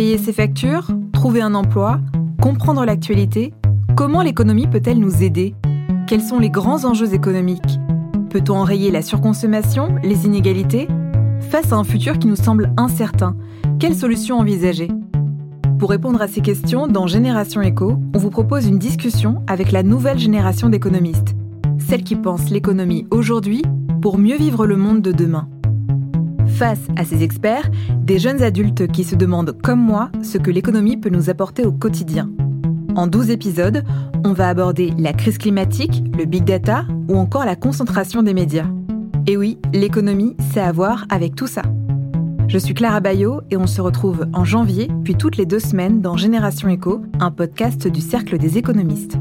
Payer ses factures, trouver un emploi, comprendre l'actualité, comment l'économie peut-elle nous aider? Quels sont les grands enjeux économiques? Peut-on enrayer la surconsommation, les inégalités? Face à un futur qui nous semble incertain, quelles solutions envisager? Pour répondre à ces questions, dans Génération Éco, on vous propose une discussion avec la nouvelle génération d'économistes, celle qui pense l'économie aujourd'hui pour mieux vivre le monde de demain. Face à ces experts, des jeunes adultes qui se demandent, comme moi, ce que l'économie peut nous apporter au quotidien. En 12 épisodes, on va aborder la crise climatique, le big data ou encore la concentration des médias. Et oui, l'économie, c'est à voir avec tout ça. Je suis Clara Bayot et on se retrouve en janvier, puis toutes les deux semaines dans Génération Éco, un podcast du Cercle des économistes.